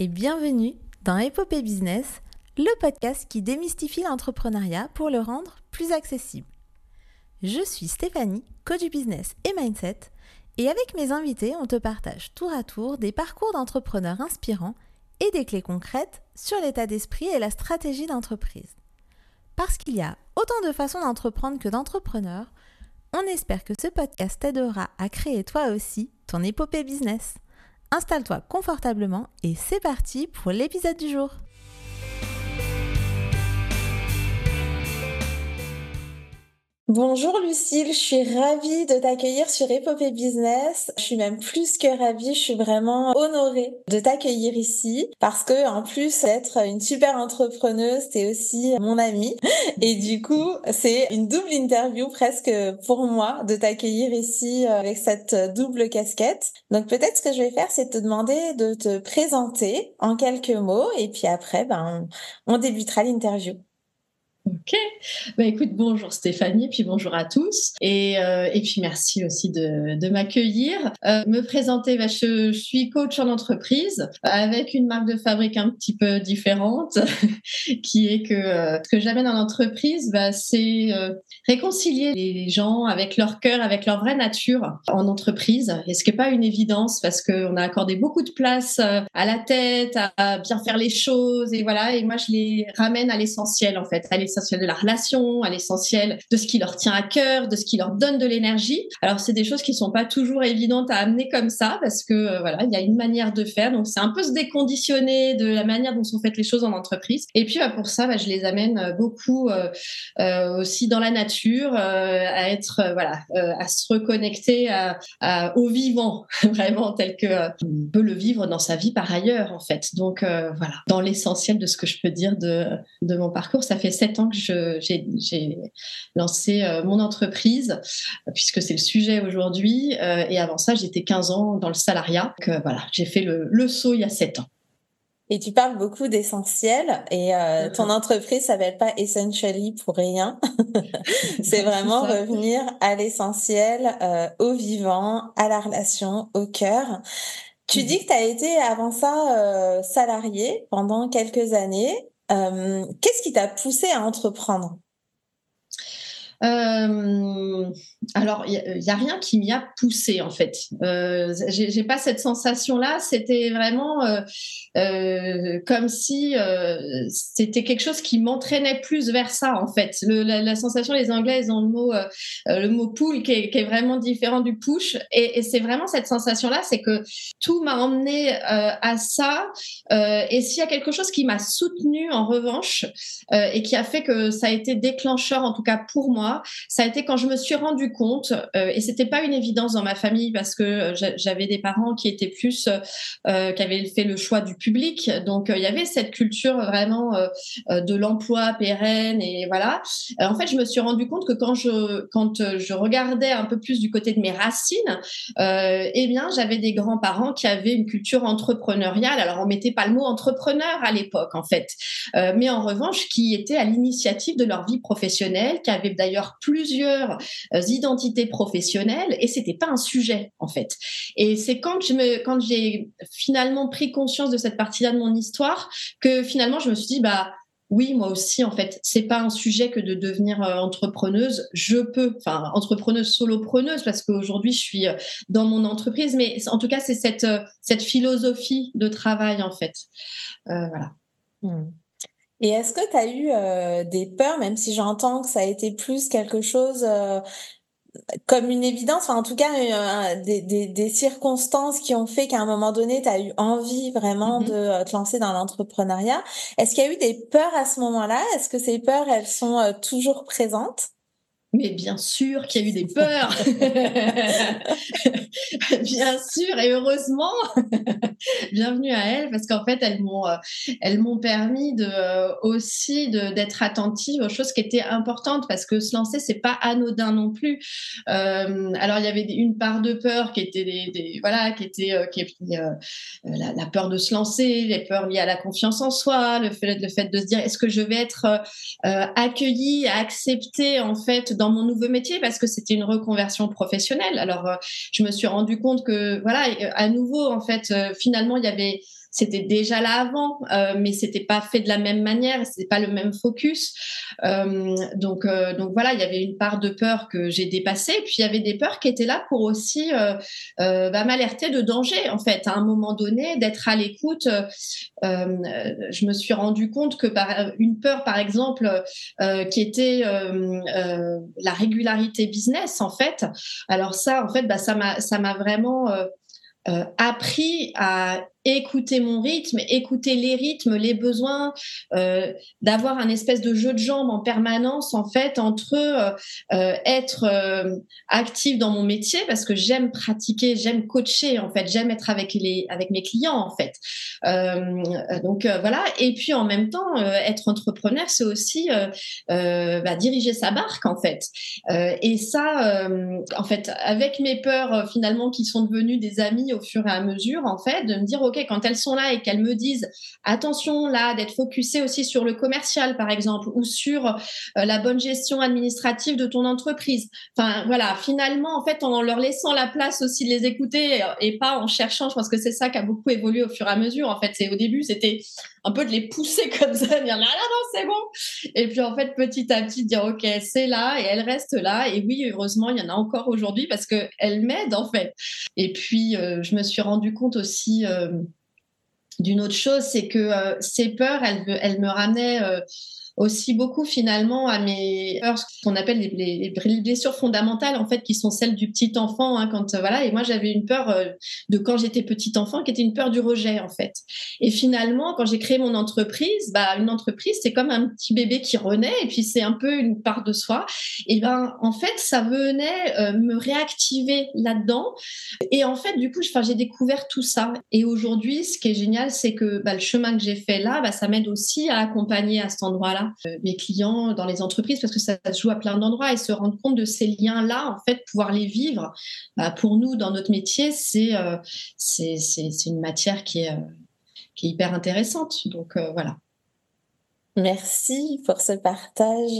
et bienvenue dans Epopée Business, le podcast qui démystifie l'entrepreneuriat pour le rendre plus accessible. Je suis Stéphanie, coach business et mindset, et avec mes invités, on te partage tour à tour des parcours d'entrepreneurs inspirants et des clés concrètes sur l'état d'esprit et la stratégie d'entreprise. Parce qu'il y a autant de façons d'entreprendre que d'entrepreneurs, on espère que ce podcast t'aidera à créer toi aussi ton épopée business. Installe-toi confortablement et c'est parti pour l'épisode du jour. Bonjour Lucille, je suis ravie de t'accueillir sur Epopée Business. Je suis même plus que ravie, je suis vraiment honorée de t'accueillir ici parce que en plus d'être une super entrepreneuse, c'est aussi mon amie et du coup, c'est une double interview presque pour moi de t'accueillir ici avec cette double casquette. Donc peut-être ce que je vais faire, c'est te demander de te présenter en quelques mots et puis après, ben, on débutera l'interview. Ok. Bah, écoute, bonjour Stéphanie, puis bonjour à tous. Et, euh, et puis merci aussi de, de m'accueillir. Euh, me présenter, bah, je, suis coach en entreprise avec une marque de fabrique un petit peu différente, qui est que euh, ce que j'amène en entreprise, bah, c'est réconcilier les gens avec leur cœur, avec leur vraie nature en entreprise. Et ce n'est pas une évidence parce qu'on a accordé beaucoup de place à la tête, à, à bien faire les choses. Et voilà, et moi je les ramène à l'essentiel en fait, à l'essentiel de la relation, à l'essentiel de ce qui leur tient à cœur, de ce qui leur donne de l'énergie. Alors c'est des choses qui sont pas toujours évidentes à amener comme ça parce que euh, voilà, il y a une manière de faire. Donc c'est un peu se déconditionner de la manière dont sont faites les choses en entreprise. Et puis bah, pour ça, bah, je les amène euh, beaucoup euh, aussi dans la nature, à être voilà, à se reconnecter au vivant vraiment tel que on peut le vivre dans sa vie par ailleurs en fait. Donc voilà, dans l'essentiel de ce que je peux dire de de mon parcours, ça fait sept ans que j'ai lancé euh, mon entreprise, puisque c'est le sujet aujourd'hui. Euh, et avant ça, j'étais 15 ans dans le salariat. Donc euh, voilà, j'ai fait le, le saut il y a 7 ans. Et tu parles beaucoup d'essentiel et euh, ton entreprise s'appelle pas Essentially pour rien. c'est vraiment revenir à l'essentiel, euh, au vivant, à la relation, au cœur. Tu dis que tu as été avant ça euh, salarié pendant quelques années. Euh, Qu'est-ce qui t'a poussé à entreprendre? Euh, alors, il n'y a, a, rien qui m'y a poussé en fait. Euh, J'ai pas cette sensation-là. C'était vraiment euh, euh, comme si euh, c'était quelque chose qui m'entraînait plus vers ça en fait. La, sensation, les Anglais ils ont le mot euh, le mot pull qui est, qui est, vraiment différent du push. Et, et c'est vraiment cette sensation-là, c'est que tout m'a emmené à ça. et s'il y a quelque chose qui m'a soutenu en revanche et qui a fait que ça a été déclencheur en tout cas pour moi ça a été quand je me suis rendu compte, euh, et c'était pas une évidence dans ma famille parce que euh, j'avais des parents qui étaient plus, euh, qui avaient fait le choix du public, donc euh, il y avait cette culture vraiment euh, euh de l'emploi pérenne et voilà. en fait, je me suis rendu compte que quand je quand je regardais un peu plus du côté de mes racines, eh bien, j'avais des grands-parents qui avaient une culture entrepreneuriale. Alors, on mettait pas le mot entrepreneur à l'époque, en fait, mais en revanche, qui étaient à l'initiative de leur vie professionnelle, qui avaient d'ailleurs plusieurs euh, identités professionnelles et c'était pas un sujet en fait. Et c'est quand je me, quand j'ai finalement pris conscience de cette partie-là de mon histoire que finalement je me suis dit bah oui, moi aussi, en fait, c'est pas un sujet que de devenir euh, entrepreneuse. Je peux, enfin, entrepreneuse solopreneuse, parce qu'aujourd'hui, je suis euh, dans mon entreprise, mais en tout cas, c'est cette, cette philosophie de travail, en fait. Voilà. Mmh. Et est-ce que tu as eu euh, des peurs, même si j'entends que ça a été plus quelque chose euh, comme une évidence, enfin en tout cas euh, des, des, des, circonstances qui ont fait qu'à un moment donné, tu as eu envie vraiment mm -hmm. de euh, te lancer dans l'entrepreneuriat. Est-ce qu'il y a eu des peurs à ce moment-là? Est-ce que ces peurs, elles sont euh, toujours présentes? Mais bien sûr qu'il y a eu des peurs. bien sûr et heureusement. Bienvenue à elles parce qu'en fait elles m'ont elles m'ont permis de aussi de d'être attentive aux choses qui étaient importantes parce que se lancer c'est pas anodin non plus. Euh, alors il y avait une part de peur qui était des, des voilà qui était euh, qui était euh, la, la, peur de se lancer, les peurs liées à la confiance en soi, le fait le fait de se dire est-ce que je vais être accueilli, accepté en fait dans mon nouveau métier parce que c'était une reconversion professionnelle. Alors, euh, je me suis rendu compte que, voilà, à nouveau, en fait, euh, finalement, il y avait c'était déjà là avant, mais c'était pas fait de la même manière, c'était pas le même focus. donc, donc voilà, il y avait une part de peur que j'ai dépassée, puis il y avait des peurs qui étaient là pour aussi bah, m'alerter de danger, en fait, à un moment donné, d'être à l'écoute. je me suis rendu compte que par, une peur, par exemple, qui était la régularité business, en fait. Alors ça, en fait, bah, ça m'a vraiment appris à écouter mon rythme, écouter les rythmes, les besoins, euh, d'avoir un espèce de jeu de jambes en permanence en fait entre euh, euh, être active dans mon métier parce que j'aime pratiquer, j'aime coacher en fait, j'aime être avec les mes clients en fait. donc voilà et puis en même temps être entrepreneur c'est aussi bah, diriger sa barque en fait. et ça en fait avec mes peurs finalement qui sont devenues des amis au fur et à mesure en fait de me dire ok quand elles sont là et qu'elles me disent attention là d'être focusé aussi sur le commercial par exemple ou sur euh, la bonne gestion administrative de ton entreprise. Enfin voilà, finalement en fait en leur laissant la place aussi de les écouter et pas en cherchant, je pense que c'est ça qui a beaucoup évolué au fur et à mesure. En fait, c'est au début c'était un peu de les pousser comme ça, dire là là non c'est bon. Et puis en fait petit à petit dire ok c'est là et elle reste là et oui heureusement il y en a encore aujourd'hui parce que elle m'aide en fait. Et puis euh, je me suis rendu compte aussi euh, d'une autre chose, c'est que euh, ces peurs, elles, elles me ramenaient euh, aussi beaucoup finalement à mes peurs, ce qu'on appelle les, blessures fondamentales en fait, qui sont celles du petit enfant. Hein, quand euh, voilà, et moi j'avais une peur euh, de quand j'étais petit enfant, qui était une peur du rejet en fait. Et finalement, quand j'ai créé mon entreprise, bah une entreprise c'est comme un petit bébé qui renaît, et puis c'est un peu une part de soi. Et ben en fait, ça venait euh, me réactiver là-dedans. Et en fait, du coup, j'ai découvert tout ça. Et aujourd'hui, ce qui est génial, c'est que bah, le chemin que j'ai fait là, bah, ça m'aide aussi à accompagner à cet endroit-là euh, mes clients dans les entreprises parce que ça se joue à plein d'endroits et se rendre compte de ces liens-là, en fait, pouvoir les vivre, bah, pour nous, dans notre métier, c'est euh, c'est une matière qui est, euh, qui est hyper intéressante. Donc voilà. Merci pour ce partage.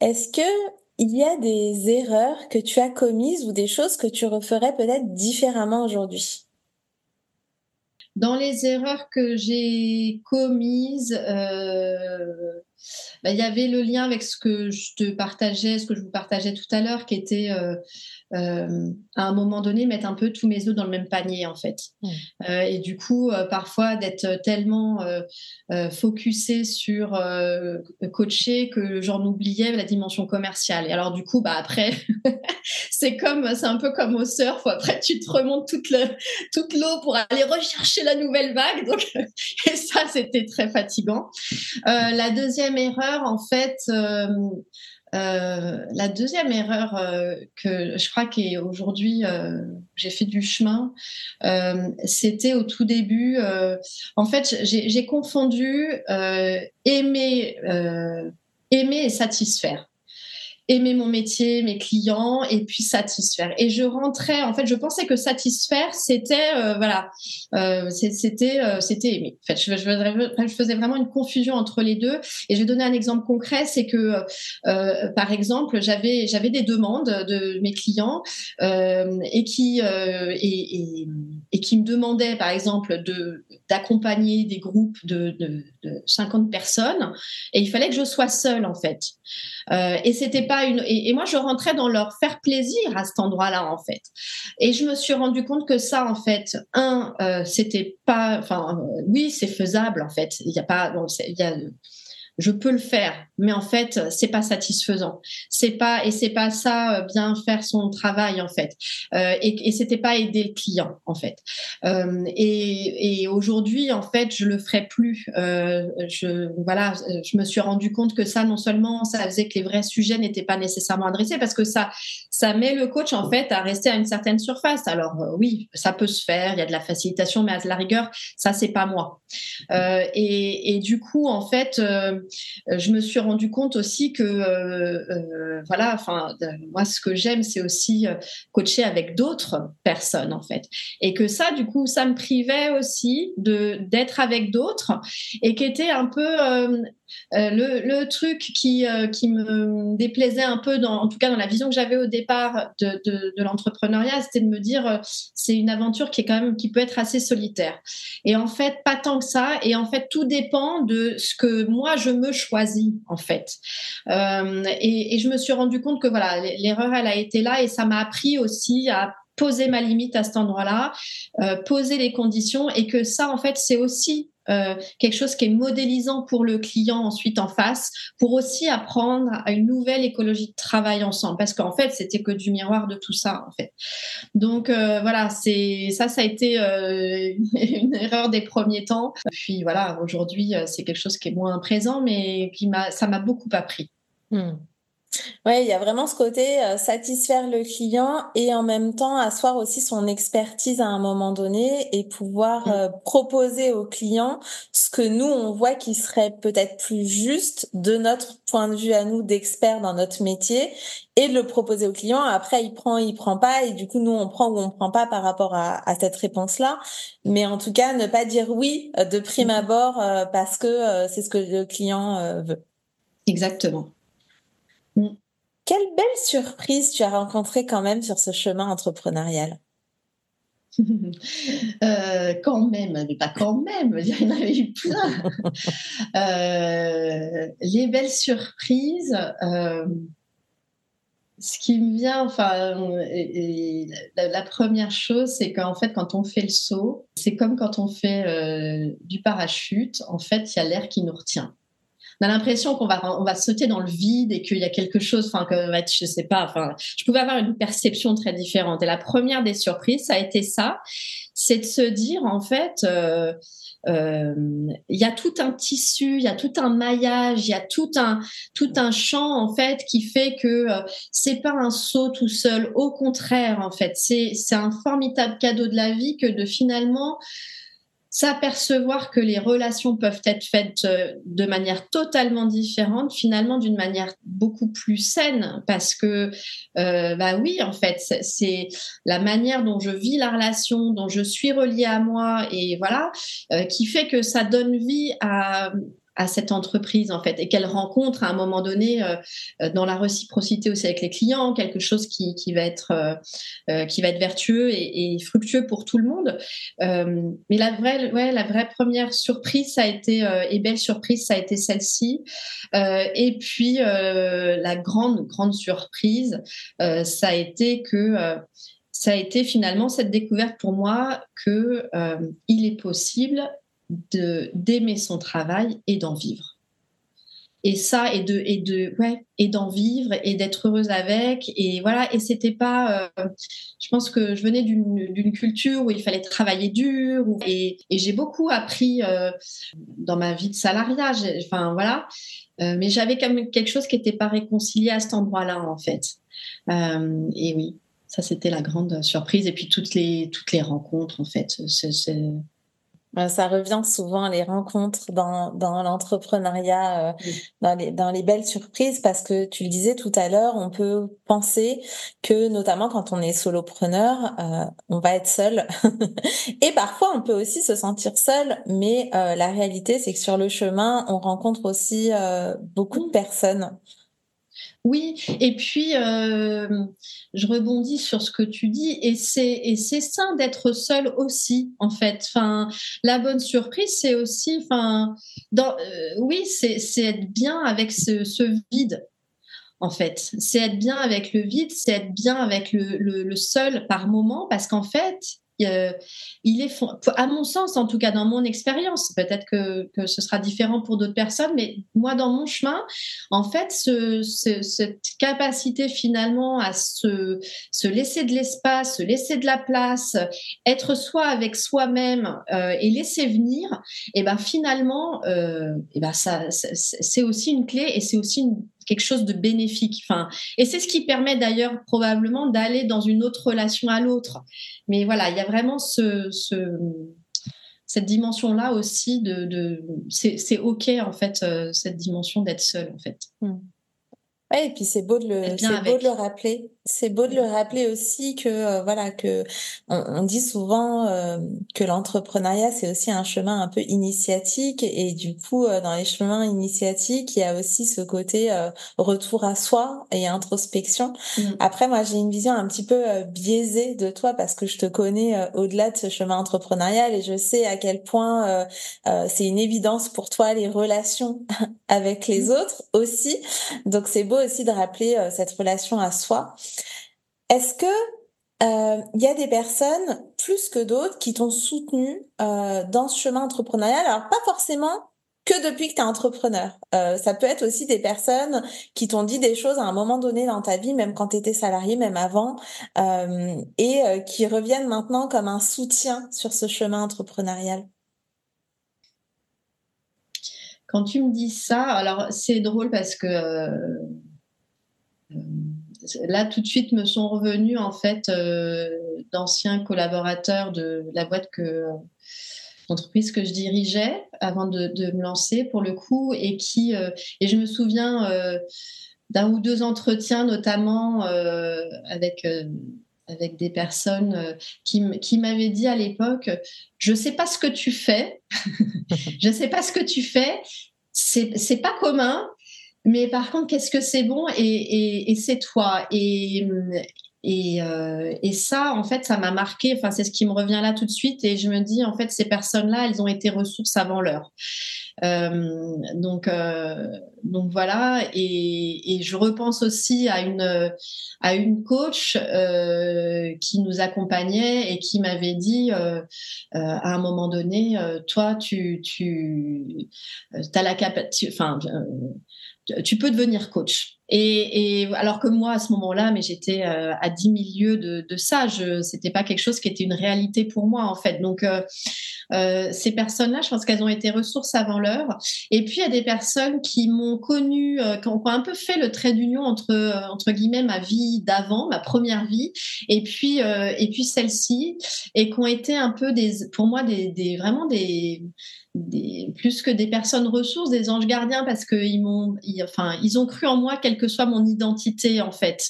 Est-ce que il y a des erreurs que tu as commises ou des choses que tu referais peut-être différemment aujourd'hui? Dans les erreurs que j'ai commises, euh, bah, il y avait le lien avec ce que je te partageais, ce que je vous partageais tout à l'heure, qui était euh, euh, à un moment donné mettre un peu tous mes œufs dans le même panier en fait. Euh, et du coup, parfois d'être tellement focusé sur coacher que j'en oubliais la dimension commerciale. Et alors du coup, bah après, c'est comme, c'est un peu comme au surf. Après, tu te remontes toute le, toute l'eau pour aller rechercher la nouvelle vague. Donc, et ça, c'était très fatigant. la deuxième erreur, en fait. Euh, la deuxième erreur euh, que je crois qu'aujourd'hui euh, j'ai fait du chemin, c'était au tout début. en fait, j'ai confondu aimer, aimer et satisfaire aimer mon métier, mes clients et puis satisfaire. Et je rentrais, en fait, je pensais que satisfaire, c'était, euh, voilà, euh, c'était, euh, c'était aimer. En fait, je, faisais vraiment une confusion entre les deux. Et je vais donner un exemple concret, c'est que, par exemple, j'avais, j'avais des demandes de mes clients et qui et, qui me demandaient, par exemple, de d'accompagner des groupes de, de 50 personnes, et il fallait que je sois seule, en fait. Euh, et c'était pas une. Et, moi, je rentrais dans leur faire plaisir à cet endroit-là, en fait. Et je me suis rendu compte que ça, en fait, un, euh, c'était pas. Enfin, oui, c'est faisable, en fait. Il n'y a pas. il y a je peux le faire, mais en fait, c'est pas satisfaisant. C'est pas et c'est pas ça euh, bien faire son travail en fait. Euh, et, et c'était pas aider le client en fait. Euh, et, et aujourd'hui, en fait, je le ferai plus. Euh, je voilà, je me suis rendu compte que ça, non seulement ça faisait que les vrais sujets n'étaient pas nécessairement adressés, parce que ça, ça met le coach en fait à rester à une certaine surface. Alors euh, oui, ça peut se faire. Il y a de la facilitation, mais à la rigueur, ça c'est pas moi. Et, et, du coup, en fait euh, je me suis rendu compte aussi que, euh, euh, voilà, enfin, moi, ce que j'aime, c'est aussi coacher avec d'autres personnes, en fait. Et que ça, du coup, ça me privait aussi de d'être avec d'autres et qui était un peu Euh, le, truc qui, euh, qui me déplaisait un peu, en tout cas dans la vision que j'avais au départ de, l'entrepreneuriat, c'était de me dire euh, c'est une aventure qui est quand même qui peut être assez solitaire. Et en fait, pas tant que ça. Et en fait, tout dépend de ce que moi je me choisis en fait. et, et, je me suis rendu compte que voilà, l'erreur elle a été là et ça m'a appris aussi à poser ma limite à cet endroit-là, euh, poser les conditions et que ça, en fait, c'est aussi euh, quelque chose qui est modélisant pour le client ensuite en face, pour aussi apprendre à une nouvelle écologie de travail ensemble, parce qu'en fait, c'était que du miroir de tout ça, en fait. Donc euh, voilà, c'est ça, ça a été une erreur des premiers temps. Puis voilà, aujourd'hui, c'est quelque chose qui est moins présent, mais qui m'a, ça m'a beaucoup appris. Hmm. Oui, il y a vraiment ce côté euh, satisfaire le client et en même temps asseoir aussi son expertise à un moment donné et pouvoir mm. euh, proposer au client ce que nous on voit qui serait peut-être plus juste de notre point de vue à nous d'experts dans notre métier et de le proposer au client. Après, il prend, il prend pas et du coup nous on prend ou on prend pas par rapport à, à cette réponse-là. Mais en tout cas, ne pas dire oui euh, de prime mm. abord parce que c'est ce que le client veut. Exactement. Mm. Quelle belle surprise tu as rencontrée quand même sur ce chemin entrepreneurial euh, quand même, mais pas quand même, il y en avait eu plein. Euh, les belles surprises, euh, ce qui me vient, enfin, la, première chose, c'est qu'en fait, quand on fait le saut, c'est comme quand on fait du parachute, en fait, il y a l'air qui nous retient on a l'impression qu'on va on va sauter dans le vide et qu'il y a quelque chose enfin que je sais pas enfin je pouvais avoir une perception très différente et la première des surprises ça a été ça c'est de se dire en fait euh, euh, il y a tout un tissu, il y a tout un maillage, il y a tout un tout un champ en fait qui fait que euh, c'est pas un saut tout seul. Au contraire, en fait, c'est c'est un formidable cadeau de la vie que de finalement s'apercevoir que les relations peuvent être faites euh, de manière totalement différente, finalement d'une manière beaucoup plus saine, parce que, euh, bah oui, en fait, c'est la manière dont je vis la relation, dont je suis reliée à moi, et voilà, euh, qui fait que ça donne vie à, à cette entreprise en fait et qu'elle rencontre à un moment donné euh, euh, dans la réciprocité aussi avec les clients quelque chose qui, qui va être euh, qui va être vertueux et, fructueux pour tout le monde. Mais la vraie ouais la vraie première surprise ça a été et belle surprise ça a été celle-ci. Et puis la grande grande surprise ça a été que ça a été finalement cette découverte pour moi que il est possible d'aimer son travail et d'en vivre. Et ça, et de, et de, ouais, et d'en vivre et d'être heureuse avec. Et voilà. Et c'était pas, euh, je pense que je venais d'une culture où il fallait travailler dur. et, j'ai beaucoup appris euh, dans ma vie de salariat. Enfin voilà. Euh, mais j'avais quand même quelque chose qui n'était pas réconcilié à cet endroit-là en fait. et oui, ça c'était la grande surprise. Et puis toutes les toutes les rencontres en fait. C'est ça revient souvent les rencontres dans, dans l'entrepreneuriat, euh, dans, les, dans les belles surprises, parce que tu le disais tout à l'heure, on peut penser que notamment quand on est solopreneur, euh, on va être seul. Et parfois, on peut aussi se sentir seul, mais euh, la réalité, c'est que sur le chemin, on rencontre aussi beaucoup de personnes. Oui, et puis euh, je rebondis sur ce que tu dis, et c'est et c'est sain d'être seul aussi, en fait. Enfin, la bonne surprise, c'est aussi, enfin, euh, oui, c'est être bien avec ce, vide. En fait, c'est être bien avec le vide, c'est être bien avec le, le seul par moment, parce qu'en fait, euh, il est, à mon sens, en tout cas dans mon expérience, peut-être que, ce sera différent pour d'autres personnes, mais moi, dans mon chemin, en fait, ce, cette capacité finalement à se, se laisser de l'espace, se laisser de la place, être soi avec soi-même euh, et laisser venir, et ben finalement, euh, et ben ça, c'est aussi une clé et c'est aussi une, quelque chose de bénéfique. Enfin, et c'est ce qui permet d'ailleurs probablement d'aller dans une autre relation à l'autre. Mais voilà, il y a vraiment ce, cette dimension-là aussi de, c'est ok en fait euh, cette dimension d'être seul en fait. Hmm. et puis c'est beau de le, beau de le rappeler c'est beau de le rappeler aussi que euh, voilà que on, dit souvent euh, que l'entrepreneuriat c'est aussi un chemin un peu initiatique et du coup euh, dans les chemins initiatiques il y a aussi ce côté retour à soi et introspection. Mm. Après moi j'ai une vision un petit peu biaisée de toi parce que je te connais au-delà de ce chemin entrepreneurial et je sais à quel point c'est une évidence pour toi les relations avec les mm. autres aussi. Donc c'est beau aussi de rappeler cette relation à soi. Est-ce que il euh, y a des personnes plus que d'autres qui t'ont soutenu euh, dans ce chemin entrepreneurial? Alors pas forcément que depuis que tu es entrepreneur. Euh, ça peut être aussi des personnes qui t'ont dit des choses à un moment donné dans ta vie, même quand tu étais salarié, même avant, et qui reviennent maintenant comme un soutien sur ce chemin entrepreneurial. Quand tu me dis ça, alors c'est drôle parce que là tout de suite me sont revenus en fait euh, d'anciens collaborateurs de la boîte que l'entreprise que je dirigeais avant de, me lancer pour le coup et qui euh, et je me souviens euh, d'un ou deux entretiens notamment avec des personnes qui, m'avaient dit à l'époque je sais pas ce que tu fais. Je sais pas ce que tu fais. C'est pas commun mais par contre, qu'est-ce que c'est bon et, c'est toi. Et, euh, et, ça, en fait, ça m'a marqué. Enfin, c'est ce qui me revient là tout de suite. Et je me dis, en fait, ces personnes-là, elles ont été ressources avant l'heure. Euh, donc, euh, donc voilà. Et, je repense aussi à une à une coach qui nous accompagnait et qui m'avait dit à un moment donné, toi, tu tu as la capacité. Enfin tu peux devenir coach. Et, alors que moi, à ce moment-là, mais j'étais euh, à 10 milieux de, ça, je, c'était pas quelque chose qui était une réalité pour moi, en fait. Donc, euh, euh, ces personnes-là, je pense qu'elles ont été ressources avant l'heure. Et puis, il y a des personnes qui m'ont connu, qui ont, un peu fait le trait d'union entre, entre guillemets, ma vie d'avant, ma première vie, et puis, et puis celle-ci, et qui ont été un peu des, pour moi, des, vraiment des, plus que des personnes ressources, des anges gardiens, parce qu'ils enfin, ils ont cru en moi, que soit mon identité, en fait.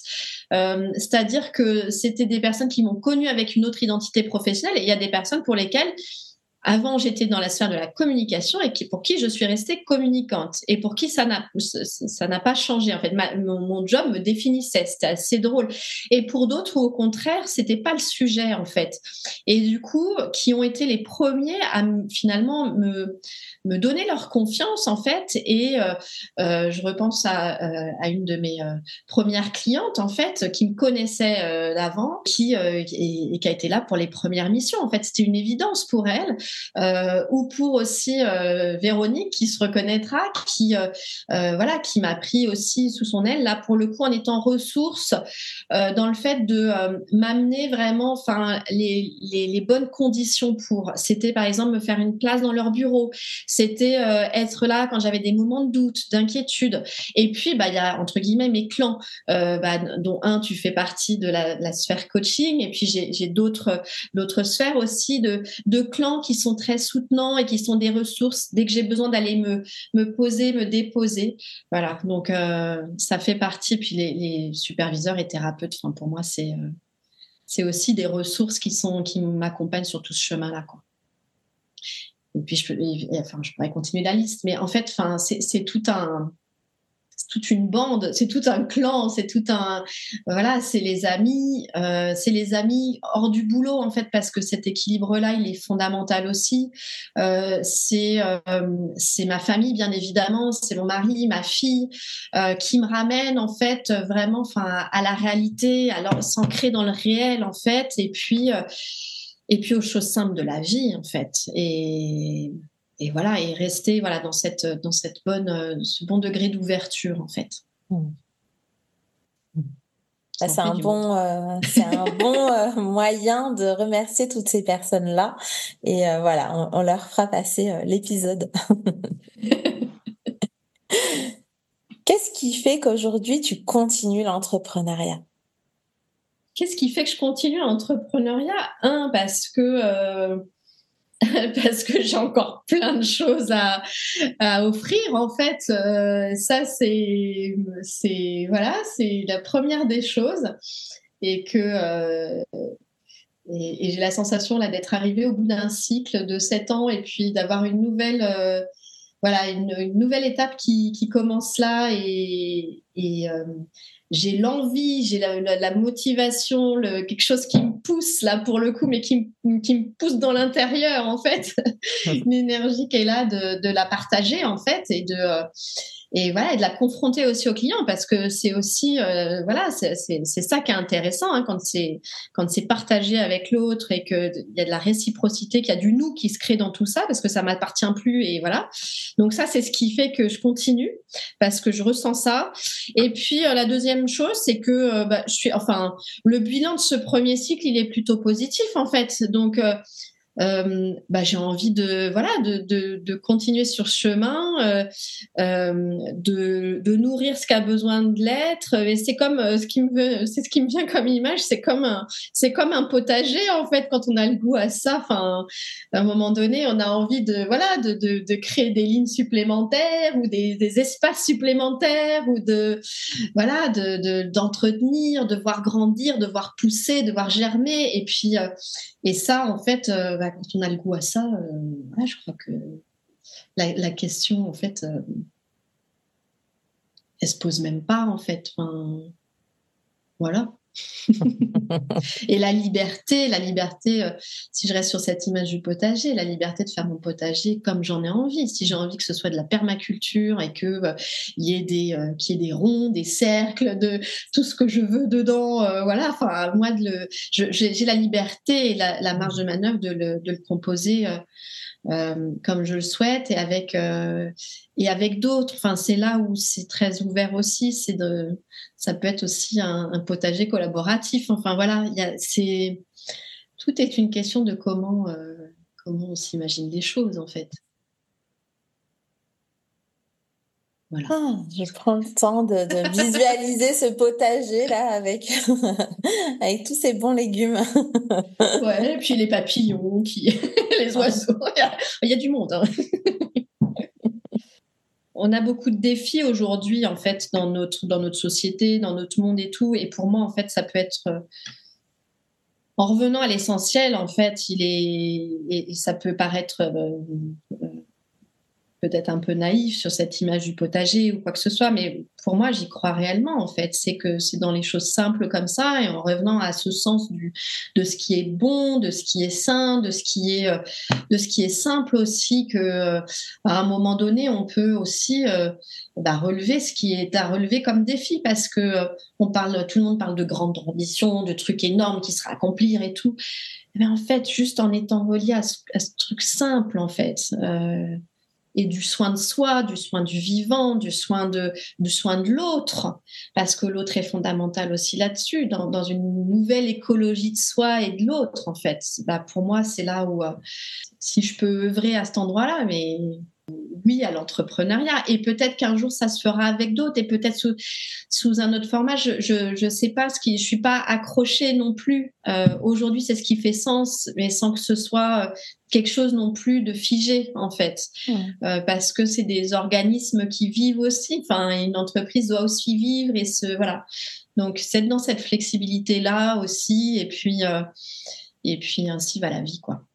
Euh, c'est-à-dire que c'était des personnes qui m'ont connue avec une autre identité professionnelle, et il y a des personnes pour lesquelles avant, j'étais dans la sphère de la communication et qui, pour qui je suis restée communicante et pour qui ça n'a ça n'a pas changé. En fait, mon, job me définissait. C'était assez drôle. Et pour d'autres, au contraire, c'était pas le sujet en fait. Et du coup, qui ont été les premiers à finalement me me donner leur confiance en fait. Et euh, euh, je repense à, euh, à, une de mes premières clientes en fait qui me connaissait d'avant, qui et, qui a été là pour les premières missions. En fait, c'était une évidence pour elle. Ou pour aussi Véronique qui se reconnaîtra, qui voilà, qui m'a pris aussi sous son aile là pour le coup en étant ressource dans le fait de m'amener vraiment, enfin les, les, bonnes conditions pour. C'était par exemple me faire une place dans leur bureau, c'était être là quand j'avais des moments de doute, d'inquiétude. Et puis bah il y a entre guillemets mes clans, bah, dont un tu fais partie de la, sphère coaching, et puis j'ai d'autres d'autres sphères aussi de de clans qui sont très soutenants et qui sont des ressources dès que j'ai besoin d'aller me, me poser, me déposer. Voilà, donc euh, ça fait partie. Puis les, superviseurs et thérapeutes, enfin, pour moi, c'est euh, aussi des ressources qui, sont, qui m'accompagnent sur tout ce chemin-là. Et puis, je, pourrais continuer la liste, mais en fait, c'est tout un toute une bande, c'est tout un clan, c'est tout un voilà, c'est les amis, euh, c'est les amis hors du boulot en fait parce que cet équilibre-là il est fondamental aussi. Euh, c'est euh, c'est ma famille bien évidemment, c'est mon mari, ma fille qui me ramène en fait vraiment enfin à la réalité, alors s'ancrer dans le réel en fait et puis et puis aux choses simples de la vie en fait et et voilà et rester voilà dans cette dans cette bonne euh, ce bon degré d'ouverture en fait. Mmh. Bah, c'est un, bon, euh, c'est un bon euh, moyen de remercier toutes ces personnes-là. Et voilà, on, leur fera passer l'épisode. Qu'est-ce qui fait qu'aujourd'hui tu continues l'entrepreneuriat? Qu'est-ce qui fait que je continue l'entrepreneuriat Un, parce que parce que j'ai encore plein de choses à, à offrir en fait. Euh, ça c'est c'est voilà c'est la première des choses et que euh, et, j'ai la sensation là d'être arrivée au bout d'un cycle de sept ans et puis d'avoir une nouvelle euh, voilà une, nouvelle étape qui, qui commence là et j'ai l'envie, j'ai la, motivation, le, quelque chose qui me pousse là pour le coup, mais qui, qui me pousse dans l'intérieur en fait, une énergie qui est là de, de, la partager en fait et de et voilà et de la confronter aussi au client parce que c'est aussi euh, voilà c'est ça qui est intéressant hein, quand c'est quand c'est partagé avec l'autre et que il y a de la réciprocité qu'il y a du nous qui se crée dans tout ça parce que ça m'appartient plus et voilà. Donc ça c'est ce qui fait que je continue parce que je ressens ça. Et puis euh, la deuxième chose c'est que euh, bah, je suis enfin le bilan de ce premier cycle il est plutôt positif en fait. Donc euh, bah, j'ai envie de voilà de, de, de, continuer sur ce chemin, euh, euh, de, de, nourrir ce qui a besoin de l'être. Et c'est comme ce qui me c'est ce qui me vient comme image. C'est comme un, c'est comme un potager en fait quand on a le goût à ça. Enfin, à un moment donné, on a envie de voilà de, créer des lignes supplémentaires ou des, des, espaces supplémentaires ou de voilà de d'entretenir, de, voir grandir, de voir pousser, de voir germer. Et puis et ça, en fait, euh, bah, quand on a le goût à ça, euh, je crois que la, question, en fait, euh, elle se pose même pas, en fait. Voilà. et la liberté, la liberté, euh, si je reste sur cette image du potager, la liberté de faire mon potager comme j'en ai envie. Si j'ai envie que ce soit de la permaculture et que euh, euh, qu'il y ait des ronds, des cercles, de tout ce que je veux dedans, voilà. Enfin, moi, j'ai la liberté et la, marge de manœuvre de le, de le composer euh, comme je le souhaite et avec euh, et avec d'autres. Enfin, c'est là où c'est très ouvert aussi. C'est de, ça peut être aussi un, potager collaboratif. Enfin voilà, c'est tout est une question de comment euh, comment on s'imagine les choses en fait. Ah, je prends le temps de, visualiser ce potager là avec, avec tous ces bons légumes. ouais, et puis les papillons, qui... les oiseaux, il y, a, du monde. Hein. On a beaucoup de défis aujourd'hui en fait dans notre, dans notre société, dans notre monde et tout. Et pour moi, en fait, ça peut être euh, en revenant à l'essentiel, en fait, il est et ça peut paraître euh, euh, peut-être un peu naïf sur cette image du potager ou quoi que ce soit, mais pour moi, j'y crois réellement en fait. C'est que c'est dans les choses simples comme ça et en revenant à ce sens du, de ce qui est bon, de ce qui est sain, de ce qui est, euh, de ce qui est simple aussi que euh, à un moment donné, on peut aussi euh, bah, relever ce qui est à relever comme défi parce que on parle, tout le monde parle de grandes ambitions, de trucs énormes qui à accomplir et tout. Mais en fait, juste en étant relié à ce, truc simple, en fait, et du soin de soi, du soin du vivant, du soin de, du soin de l'autre, parce que l'autre est fondamental aussi là-dessus, dans, dans, une nouvelle écologie de soi et de l'autre, en fait. Bah, pour moi, c'est là où, euh, si je peux œuvrer à cet endroit-là, mais oui à l'entrepreneuriat. Et peut-être qu'un jour ça se fera avec d'autres. Et peut-être sous, sous un autre format. Je je, je sais pas ce qui je suis pas accrochée non plus. Euh, aujourd'hui c'est ce qui fait sens mais sans que ce soit euh, quelque chose non plus de figé en fait. Euh, parce que c'est des organismes qui vivent aussi. Enfin une entreprise doit aussi vivre et se voilà. Donc c'est dans cette flexibilité là aussi. Et puis et puis ainsi va la vie quoi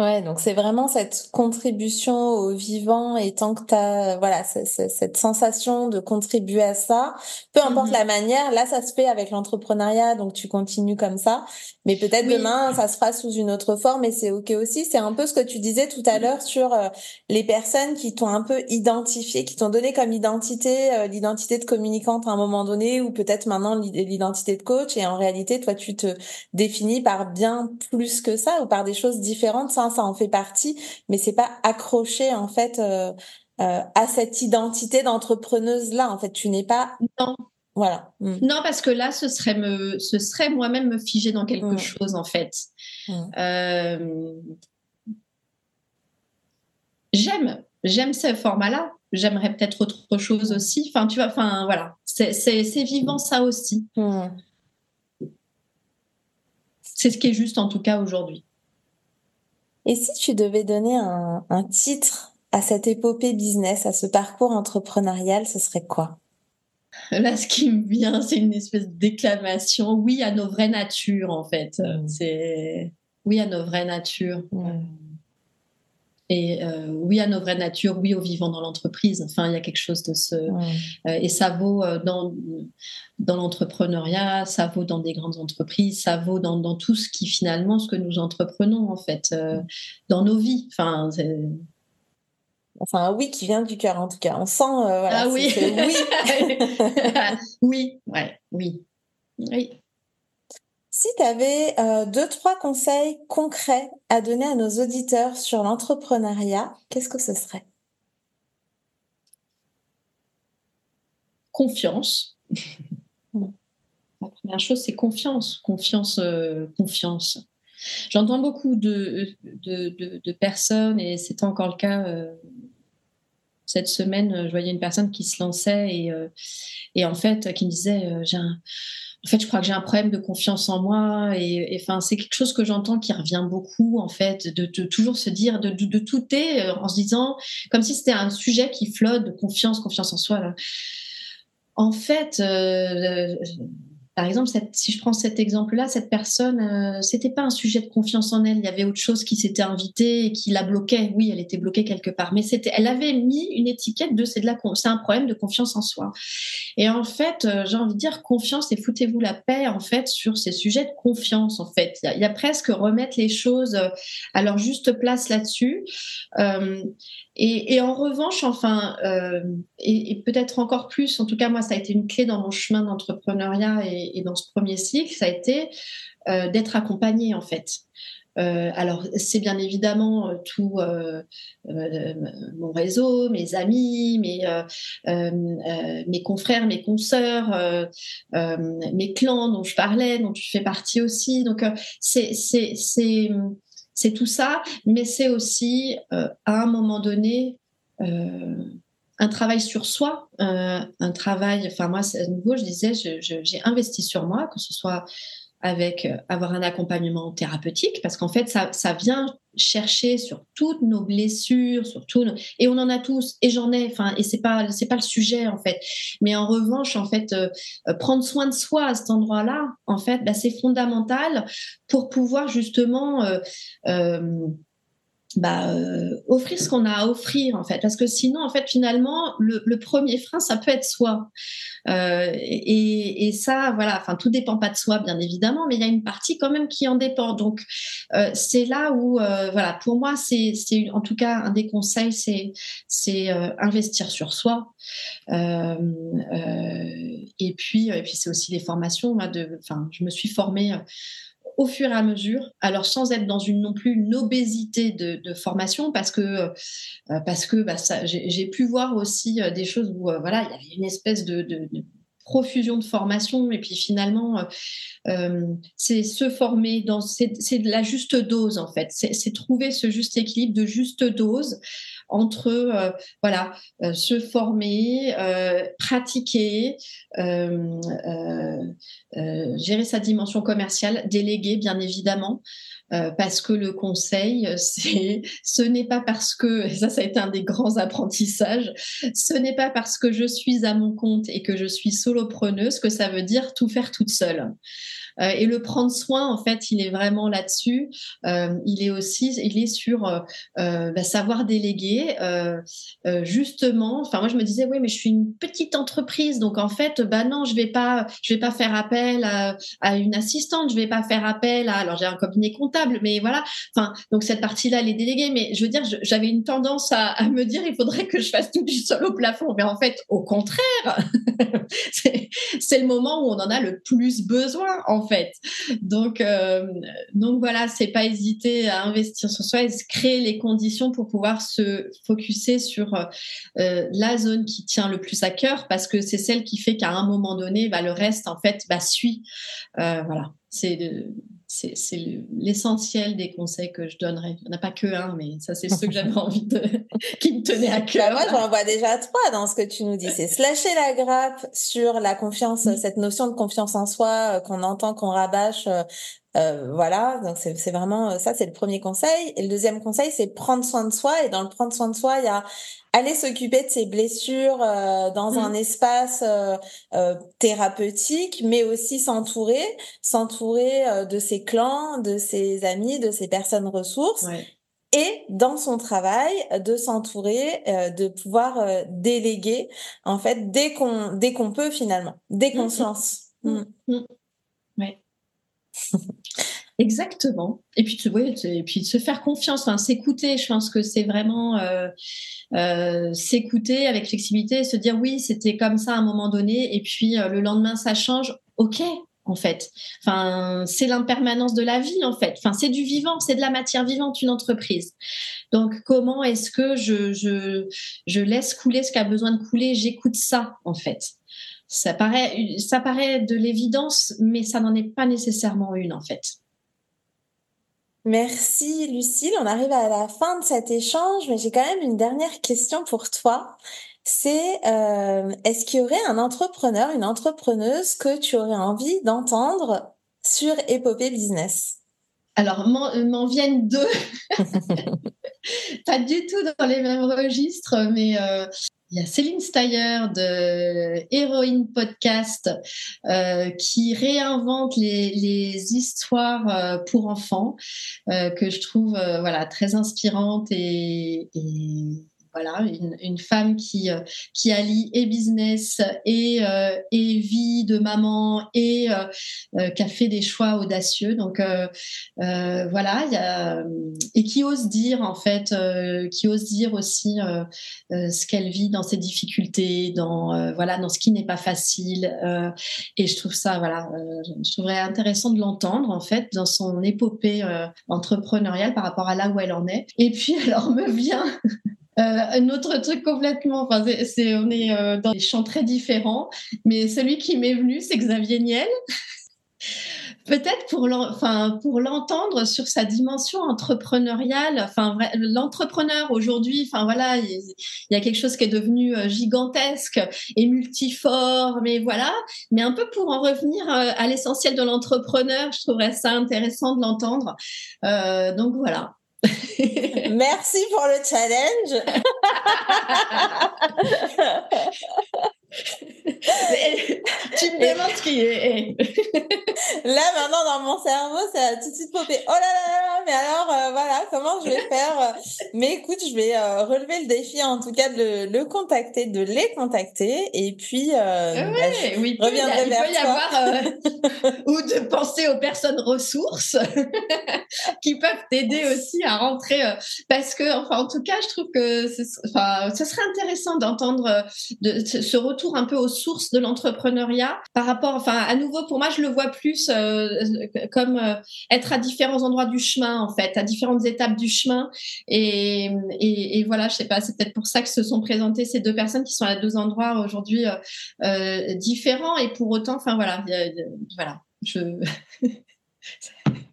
Ouais, donc c'est vraiment cette contribution au vivant et tant que tu as voilà, cette sensation de contribuer à ça, peu importe mmh la manière, là ça se fait avec l'entrepreneuriat donc tu continues comme ça, mais peut-être demain ça se fera sous une autre forme et c'est OK aussi, c'est un peu ce que tu disais tout à l'heure sur euh, les personnes qui t'ont un peu identifié, qui t'ont donné comme identité euh, l'identité de communicante à un moment donné ou peut-être maintenant l'identité de coach et en réalité toi tu te définis par bien plus que ça ou par des choses différentes ça en fait partie, mais c'est pas accroché en fait euh, euh, à cette identité d'entrepreneuse là. En fait, tu n'es pas. Non. Voilà. Mm. Non, parce que là, ce serait me, ce serait moi-même me figer dans quelque mm. chose en fait. Mm. Euh, j'aime, j'aime ce format-là. J'aimerais peut-être autre chose aussi. Enfin, tu vois, enfin voilà, c'est vivant ça aussi. C'est ce qui est juste en tout cas aujourd'hui. Et si tu devais donner un, un titre à cette épopée business, à ce parcours entrepreneurial, ce serait quoi? Là, ce qui me vient, c'est une espèce de déclamation. Oui à nos vraies natures, en fait. Mm. C'est oui à nos vraies natures. Mm. Et euh, oui à nos vraies natures, oui aux vivants dans l'entreprise. Enfin, il y a quelque chose de ce. Euh, et ça vaut euh, dans, dans l'entrepreneuriat, ça vaut dans des grandes entreprises, ça vaut dans, dans, tout ce qui finalement, ce que nous entreprenons en fait, dans nos vies. Enfin, Enfin, un oui qui vient du cœur, en tout cas. On sent, voilà, ah oui, oui, oui, ouais, oui, oui. Si tu avais euh, deux, trois conseils concrets à donner à nos auditeurs sur l'entrepreneuriat, qu'est-ce que ce serait? Confiance. La première chose, c'est confiance. Confiance, euh, confiance. J'entends beaucoup de, de, personnes, et c'est encore le cas euh, cette semaine, je voyais une personne qui se lançait et, et en fait, qui me disait, j'ai un en fait, je crois que j'ai un problème de confiance en moi. Et enfin, c'est quelque chose que j'entends qui revient beaucoup, en fait, de, toujours se dire, de, de, tout est euh, en se disant, comme si c'était un sujet qui flotte de confiance, confiance en soi. Là. En fait, euh, par exemple, si je prends cet exemple-là, cette personne, euh, c'était pas un sujet de confiance en elle. Il y avait autre chose qui s'était invité et qui la bloquait. Oui, elle était bloquée quelque part, mais elle avait mis une étiquette de c'est de la, c'est un problème de confiance en soi. Et en fait, euh, j'ai envie de dire confiance et foutez-vous la paix en fait sur ces sujets de confiance. En fait, il y, a, presque remettre les choses euh, à leur juste place là-dessus. Et, en revanche, enfin, euh, et, peut-être encore plus, en tout cas moi, ça a été une clé dans mon chemin d'entrepreneuriat et, dans ce premier cycle, ça a été euh, d'être accompagné en fait. Euh, alors, c'est bien évidemment tout mon réseau, mes amis, mes, mes confrères, mes consoeurs, mes clans dont je parlais, dont tu fais partie aussi. Donc, c'est c'est tout ça, mais c'est aussi euh, à un moment donné euh, un travail sur soi, euh, un travail. Enfin moi, à nouveau, je disais, j'ai investi sur moi, que ce soit avec euh, avoir un accompagnement thérapeutique parce qu'en fait ça, ça vient chercher sur toutes nos blessures sur tout et on en a tous et j'en ai enfin et c'est pas c'est pas le sujet en fait. Mais en revanche en fait euh, euh, prendre soin de soi à cet endroit-là en fait bah, c'est fondamental pour pouvoir justement bah, euh, offrir ce qu'on a à offrir en fait. Parce que sinon en fait finalement le, premier frein ça peut être soi. Euh, et, ça voilà enfin tout dépend pas de soi bien évidemment mais il y a une partie quand même qui en dépend. Donc euh, c'est là où voilà pour moi c'est en tout cas un des conseils c'est c'est investir sur soi. Et puis et puis c'est aussi les formations enfin je me suis formée au fur et à mesure, alors sans être dans une non plus une obésité de, formation, parce que euh, parce que bah, j'ai pu voir aussi euh, des choses où euh, voilà il y avait une espèce de, profusion de formation et puis finalement c'est se former dans c'est de la juste dose en fait. C'est trouver ce juste équilibre de juste dose entre euh, voilà euh, se former, euh, pratiquer, gérer sa dimension commerciale, déléguer bien évidemment. Parce que le conseil, c'est, ce n'est pas parce que, et ça, ça a été un des grands apprentissages, ce n'est pas parce que je suis à mon compte et que je suis solopreneuse que ça veut dire tout faire toute seule. Euh, et le prendre soin, en fait, il est vraiment là-dessus. Euh, il est aussi, il est sur euh, bah, savoir déléguer. justement, enfin moi je me disais oui, mais je suis une petite entreprise, donc en fait, bah non, je vais vais pas faire appel à, une assistante, je vais pas faire appel à, alors j'ai un cabinet comptable, mais voilà. Enfin, donc cette partie-là, les délégués. Mais je veux dire, j'avais une tendance à, me dire, il faudrait que je fasse tout du sol au plafond. Mais en fait, au contraire, c'est le moment où on en a le plus besoin. En fait. Donc, euh, donc voilà, c'est pas hésiter à investir sur soi et créer les conditions pour pouvoir se focuser sur euh, la zone qui tient le plus à cœur parce que c'est celle qui fait qu'à un moment donné, bah, le reste en fait bah, suit. Euh, voilà, c'est c'est l'essentiel des conseils que je donnerais. Il n'y en a pas que un, mais ça, c'est ceux que j'avais envie de, qui me tenaient à cœur. Bah, moi, j'en vois déjà trois dans ce que tu nous dis. C'est se lâcher la grappe sur la confiance, cette notion de confiance en soi euh, qu'on entend, qu'on rabâche, euh, voilà, donc c'est vraiment ça, c'est le premier conseil. Et le deuxième conseil, c'est prendre soin de soi. Et dans le prendre soin de soi, il y a aller s'occuper de ses blessures dans un mmh. espace thérapeutique, mais aussi s'entourer, s'entourer de ses clans, de ses amis, de ses personnes ressources et dans son travail de s'entourer, euh, de pouvoir euh, déléguer en fait dès qu'on dès qu'on peut finalement, dès qu'on se lance. Ouais. Exactement. Et puis, et puis de se faire confiance, enfin, s'écouter. Je pense que c'est vraiment euh, s'écouter avec flexibilité, se dire oui, c'était comme ça à un moment donné, et puis le lendemain ça change. Ok, en fait. Enfin, c'est l'impermanence de la vie en fait. Enfin, c'est du vivant, c'est de la matière vivante une entreprise. Donc, comment est-ce que je, je, je laisse couler ce qui a besoin de couler? J'écoute ça en fait. Ça paraît, ça paraît de l'évidence, mais ça n'en est pas nécessairement une en fait. Merci Lucille, on arrive à la fin de cet échange, mais j'ai quand même une dernière question pour toi c'est euh, est-ce qu'il y aurait un entrepreneur, une entrepreneuse que tu aurais envie d'entendre sur Épopée Business? Alors, m'en viennent deux. Pas du tout dans les mêmes registres, mais euh, il y a Céline Steyer de Héroïne Podcast euh, qui réinvente les, les histoires pour enfants que je trouve voilà très inspirantes et, et voilà, une, femme qui, euh, qui allie et business et, euh, et vie de maman et euh, qui a fait des choix audacieux. Donc voilà, y a, et qui ose dire en fait, qui ose dire aussi ce qu'elle vit dans ses difficultés, dans voilà, dans ce qui n'est pas facile. et je trouve ça, voilà, je trouverais intéressant de l'entendre en fait dans son épopée entrepreneuriale par rapport à là où elle en est. Et puis alors me vient euh, un autre truc complètement, enfin, c'est, on est euh, dans des champs très différents, mais celui qui m'est venu, c'est Xavier Niel. Peut-être pour, l'entendre sur sa dimension entrepreneuriale, enfin, l'entrepreneur aujourd'hui, enfin voilà, il, y a quelque chose qui est devenu euh, gigantesque et multiforme, mais voilà, mais un peu pour en revenir à l'essentiel de l'entrepreneur, je trouverais ça intéressant de l'entendre. donc voilà, Merci pour le challenge. tu me demandes ce qui est. là, maintenant, dans mon cerveau, ça a tout de suite popé. Oh là là là, mais alors, euh, voilà, comment je vais faire Mais écoute, je vais euh, relever le défi, en tout cas, de le, contacter, de les contacter. Et puis, euh, ah bah, oui, il reviendrai vers il peut y avoir, ou de penser aux personnes ressources qui peuvent t'aider aussi à rentrer. parce que, enfin, en tout cas, je trouve que enfin, ce serait intéressant d'entendre de, ce retour un peu aux sources de l'entrepreneuriat par rapport, enfin, à nouveau, pour moi, je le vois plus euh, comme euh, être à différents endroits du chemin, en fait, à différentes étapes du chemin. Et, et, voilà, je sais pas, c'est peut-être pour ça que se sont présentées ces deux personnes qui sont à deux endroits aujourd'hui euh, différents. Et pour autant, enfin, voilà, voilà, je.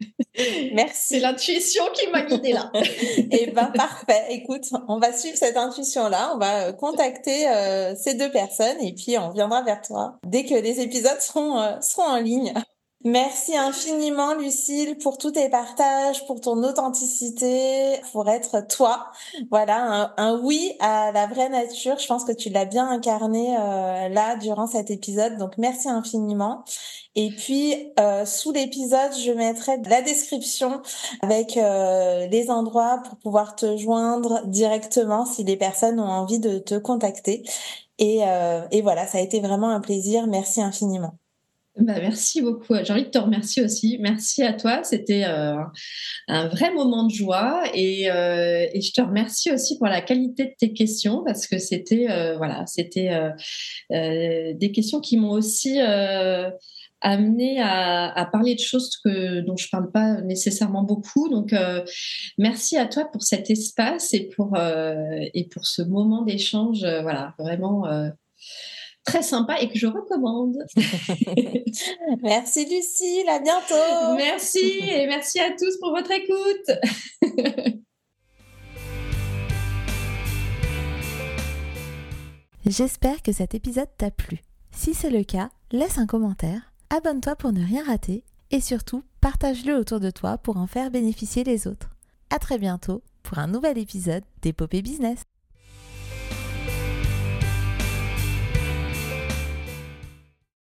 Merci. C'est l'intuition qui m'a guidée là. Et eh ben parfait. Écoute, on va suivre cette intuition là. On va euh, contacter euh, ces deux personnes et puis on viendra vers toi dès que les épisodes seront euh, seront en ligne. Merci infiniment, Lucille, pour tous tes partages, pour ton authenticité, pour être toi. Voilà, un, oui à la vraie nature. Je pense que tu l'as bien incarné euh, là durant cet épisode. Donc, merci infiniment. Et puis, euh, sous l'épisode, je mettrai la description avec euh, les endroits pour pouvoir te joindre directement si les personnes ont envie de te contacter. Et, et voilà, ça a été vraiment un plaisir. Merci infiniment. Bah, merci beaucoup. J'ai envie de te remercier aussi. Merci à toi. C'était euh, un vrai moment de joie et, euh, et, je te remercie aussi pour la qualité de tes questions parce que c'était euh, voilà, des questions qui m'ont aussi amené à, parler de choses dont je parle pas nécessairement beaucoup. Donc merci à toi pour cet espace et pour et pour ce moment d'échange. voilà, vraiment très sympa et que je recommande. merci Lucille, à bientôt. Merci et merci à tous pour votre écoute. J'espère que cet épisode t'a plu. Si c'est le cas, laisse un commentaire, abonne-toi pour ne rien rater et surtout partage-le autour de toi pour en faire bénéficier les autres. À très bientôt pour un nouvel épisode d'Épopée Business.